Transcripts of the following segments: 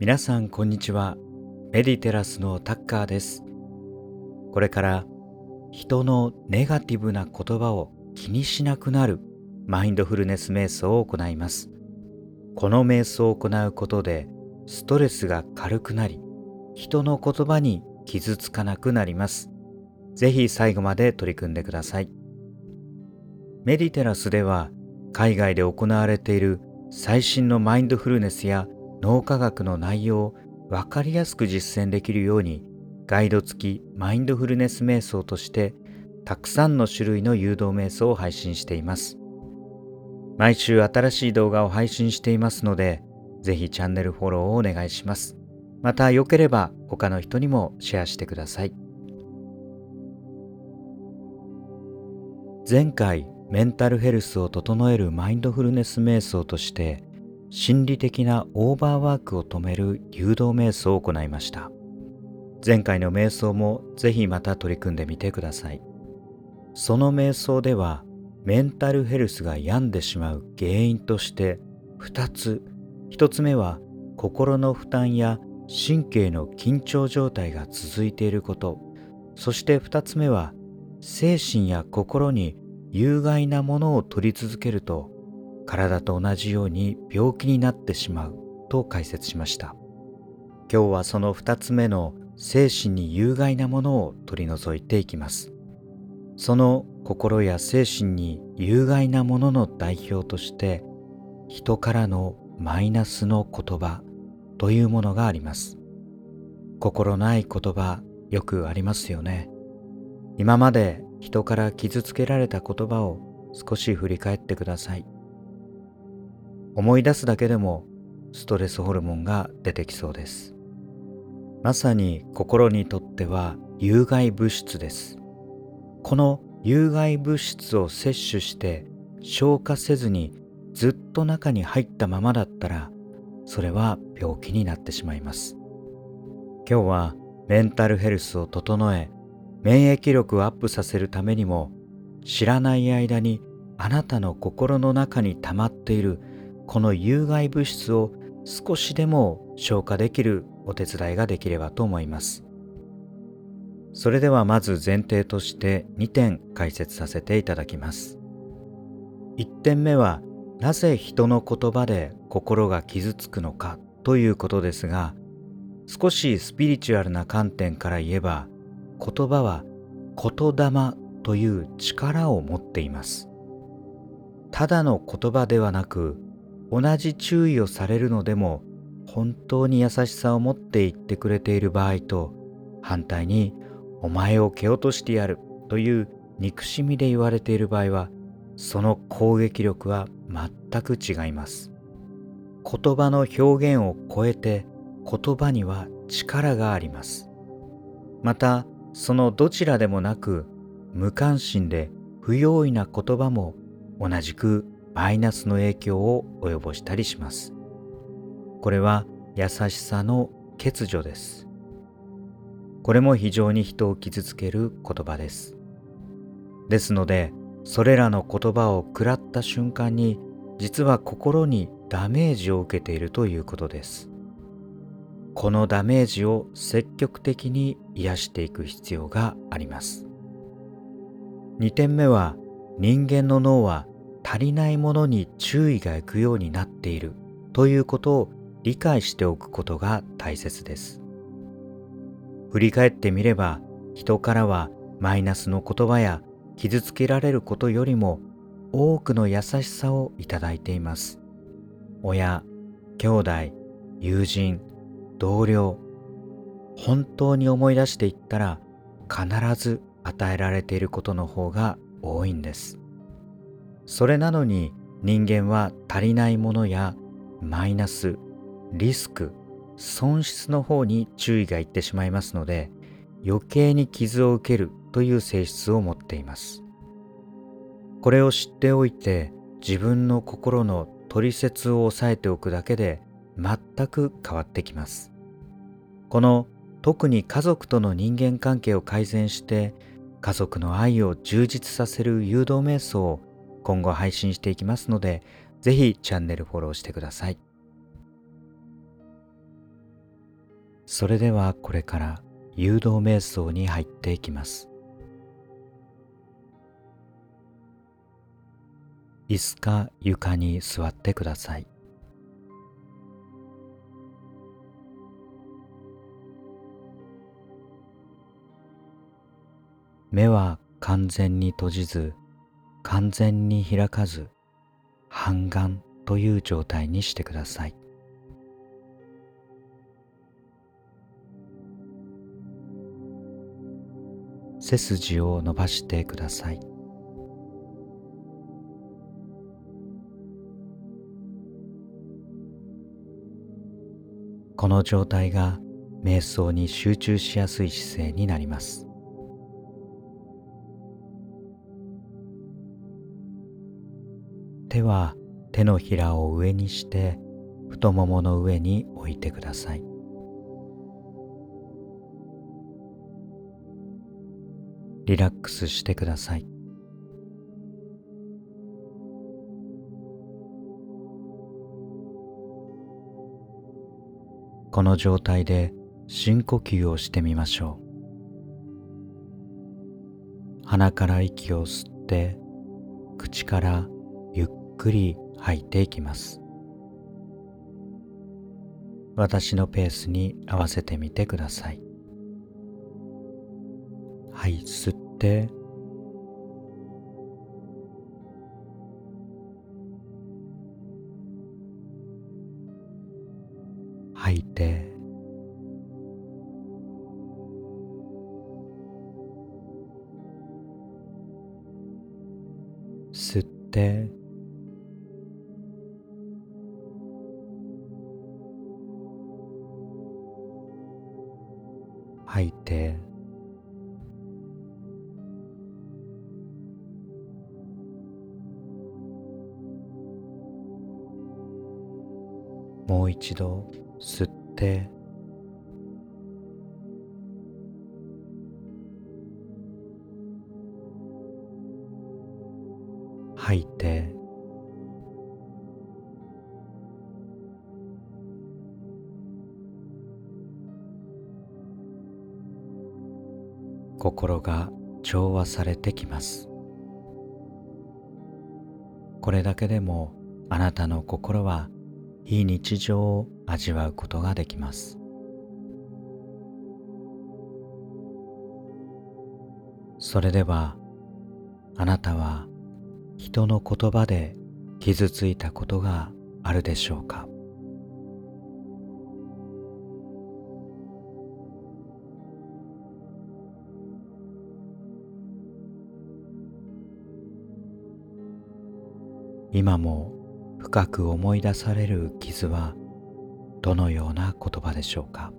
皆さんこんにちは。メディテラスのタッカーです。これから人のネガティブな言葉を気にしなくなるマインドフルネス瞑想を行います。この瞑想を行うことでストレスが軽くなり人の言葉に傷つかなくなります。ぜひ最後まで取り組んでください。メディテラスでは海外で行われている最新のマインドフルネスや脳科学の内容を分かりやすく実践できるようにガイド付きマインドフルネス瞑想としてたくさんの種類の誘導瞑想を配信しています。毎週新しい動画を配信していますのでぜひチャンネルフォローをお願いします。また良ければ他の人にもシェアしてください。前回メンタルヘルスを整えるマインドフルネス瞑想として心理的なオーバーワークを止める誘導瞑想を行いました。前回の瞑想もぜひまた取り組んでみてください。その瞑想ではメンタルヘルスが病んでしまう原因として2つ。1つ目は心の負担や神経の緊張状態が続いていること。そして2つ目は精神や心に有害なものを取り続けると体と同じように病気になってしまうと解説しました。今日はその2つ目の精神に有害なものを取り除いていきます。その心や精神に有害なものの代表として人からのマイナスの言葉というものがあります。心ない言葉よくありますよね。今まで人から傷つけられた言葉を少し振り返ってください。思い出すだけでもストレスホルモンが出てきそうです。まさに心にとっては有害物質です。この有害物質を摂取して消化せずにずっと中に入ったままだったらそれは病気になってしまいます。今日はメンタルヘルスを整え免疫力をアップさせるためにも知らない間にあなたの心の中に溜まっているこの有害物質を少しでも消化できるお手伝いができればと思います。それではまず前提として2点解説させていただきます。1点目はなぜ人の言葉で心が傷つくのかということですが少しスピリチュアルな観点から言えば言葉は言霊という力を持っています。ただの言葉ではなく同じ注意をされるのでも本当に優しさを持って言ってくれている場合と反対にお前を蹴落としてやるという憎しみで言われている場合はその攻撃力は全く違います。言葉の表現を超えて言葉には力があります。またそのどちらでもなく無関心で不用意な言葉も同じくマイナスの影響を及ぼしたりします。これは優しさの欠如です。これも非常に人を傷つける言葉です。ですので、それらの言葉を食らった瞬間に、実は心にダメージを受けているということです。このダメージを積極的に癒していく必要があります。2点目は人間の脳は足りないものに注意がいくようになっているということを理解しておくことが大切です。振り返ってみれば人からはマイナスの言葉や傷つけられることよりも多くの優しさをいただいています。親、兄弟、友人、同僚、本当に思い出していったら必ず与えられていることの方が多いんです。それなのに人間は足りないものやマイナスリスク損失の方に注意がいってしまいますので余計に傷を受けるという性質を持っています。これを知っておいて自分の心の取説を抑えておくだけで全く変わってきます。この特に家族との人間関係を改善して家族の愛を充実させる誘導瞑想を今後配信していきますので、ぜひチャンネルフォローしてください。それではこれから誘導瞑想に入っていきます椅子か床に座ってください目は完全に閉じず完全に開かず半眼という状態にしてください。背筋を伸ばしてください。この状態が瞑想に集中しやすい姿勢になります。手は手のひらを上にして太ももの上に置いてください。リラックスしてください。この状態で深呼吸をしてみましょう。鼻から息を吸って口からゆっくり吐いていきます。私のペースに合わせてみてください。はい吸って。吐いて。もう一度吸って。吐いて。心が調和されてきます。これだけでもあなたの心は非日常を味わうことができます。それではあなたは人の言葉で傷ついたことがあるでしょうか？今も深く思い出される傷はどのような言葉でしょうか？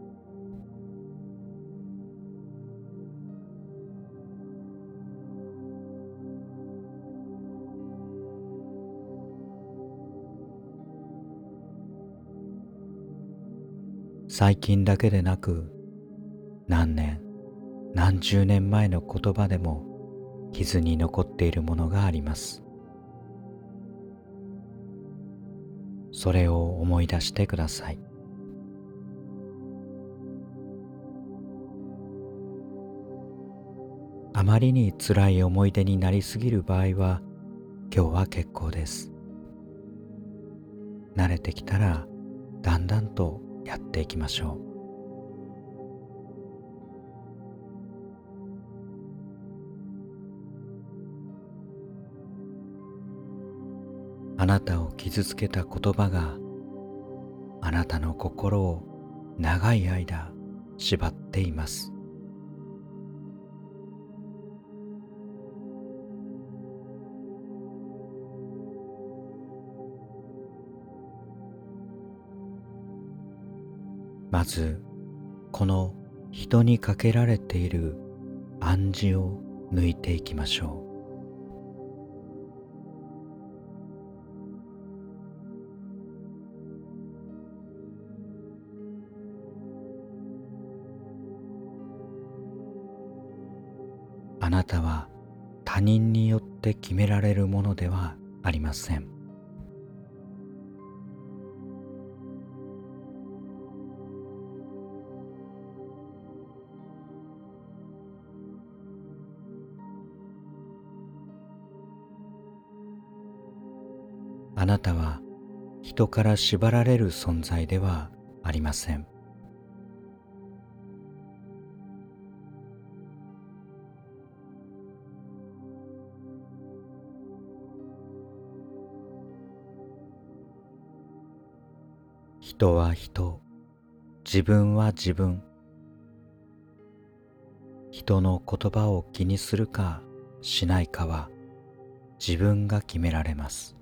最近だけでなく何年何十年前の言葉でも傷に残っているものがあります。それを思い出してください。あまりに辛い思い出になりすぎる場合は今日は結構です。慣れてきたらだんだんとやっていきましょう。なたを傷つけた言葉があなたの心を長い間縛っています。まずこの人にかけられている暗示を抜いていきましょう。方は他人によって決められるものではありません。あなたは人から縛られる存在ではありません。人は人。自分は自分。人の言葉を気にするかしないかは自分が決められます。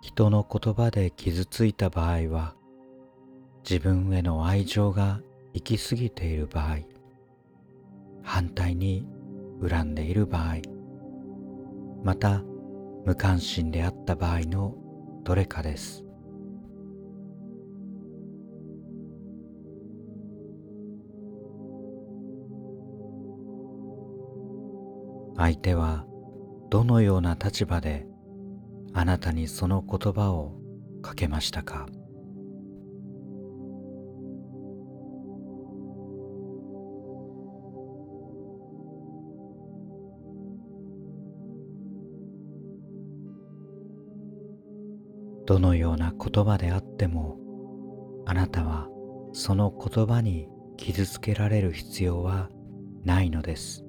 人の言葉で傷ついた場合は自分への愛情が行き過ぎている場合反対に恨んでいる場合また無関心であった場合のどれかです。相手はどのような立場であなたにその言葉をかけましたか？どのような言葉であってもあなたはその言葉に傷つけられる必要はないのです。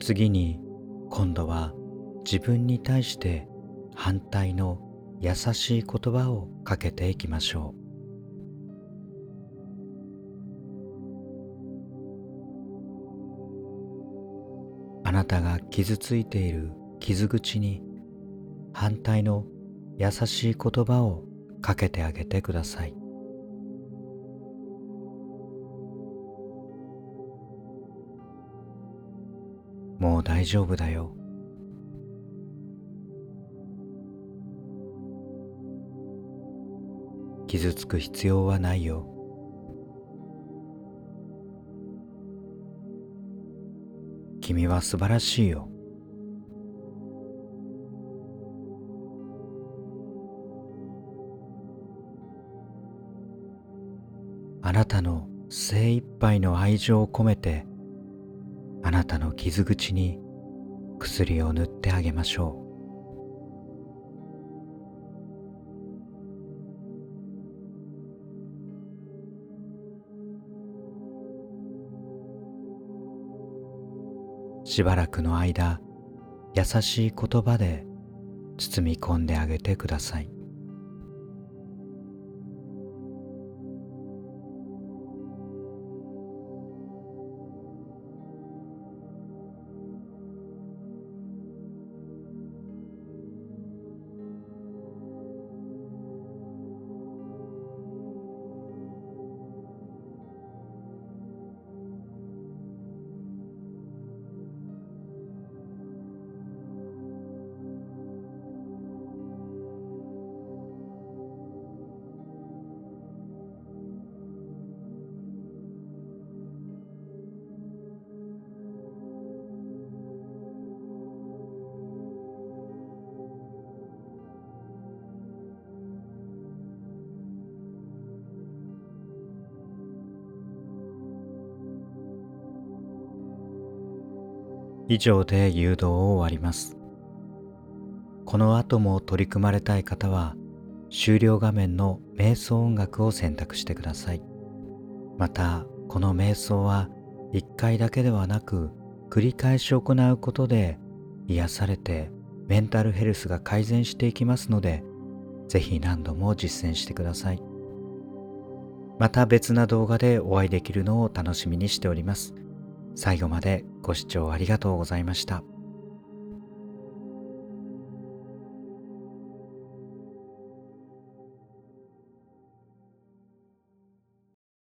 次に今度は自分に対して反対の優しい言葉をかけていきましょう。あなたが傷ついている傷口に反対の優しい言葉をかけてあげてください。もう大丈夫だよ。傷つく必要はないよ。君は素晴らしいよ。あなたの精一杯の愛情を込めてあなたの傷口に薬を塗ってあげましょう。しばらくの間優しい言葉で包み込んであげてください。以上で誘導を終わります。この後も取り組まれたい方は終了画面の瞑想音楽を選択してください。また、この瞑想は1回だけではなく繰り返し行うことで癒されてメンタルヘルスが改善していきますので、ぜひ何度も実践してください。また別な動画でお会いできるのを楽しみにしております。最後までご視聴ありがとうございました。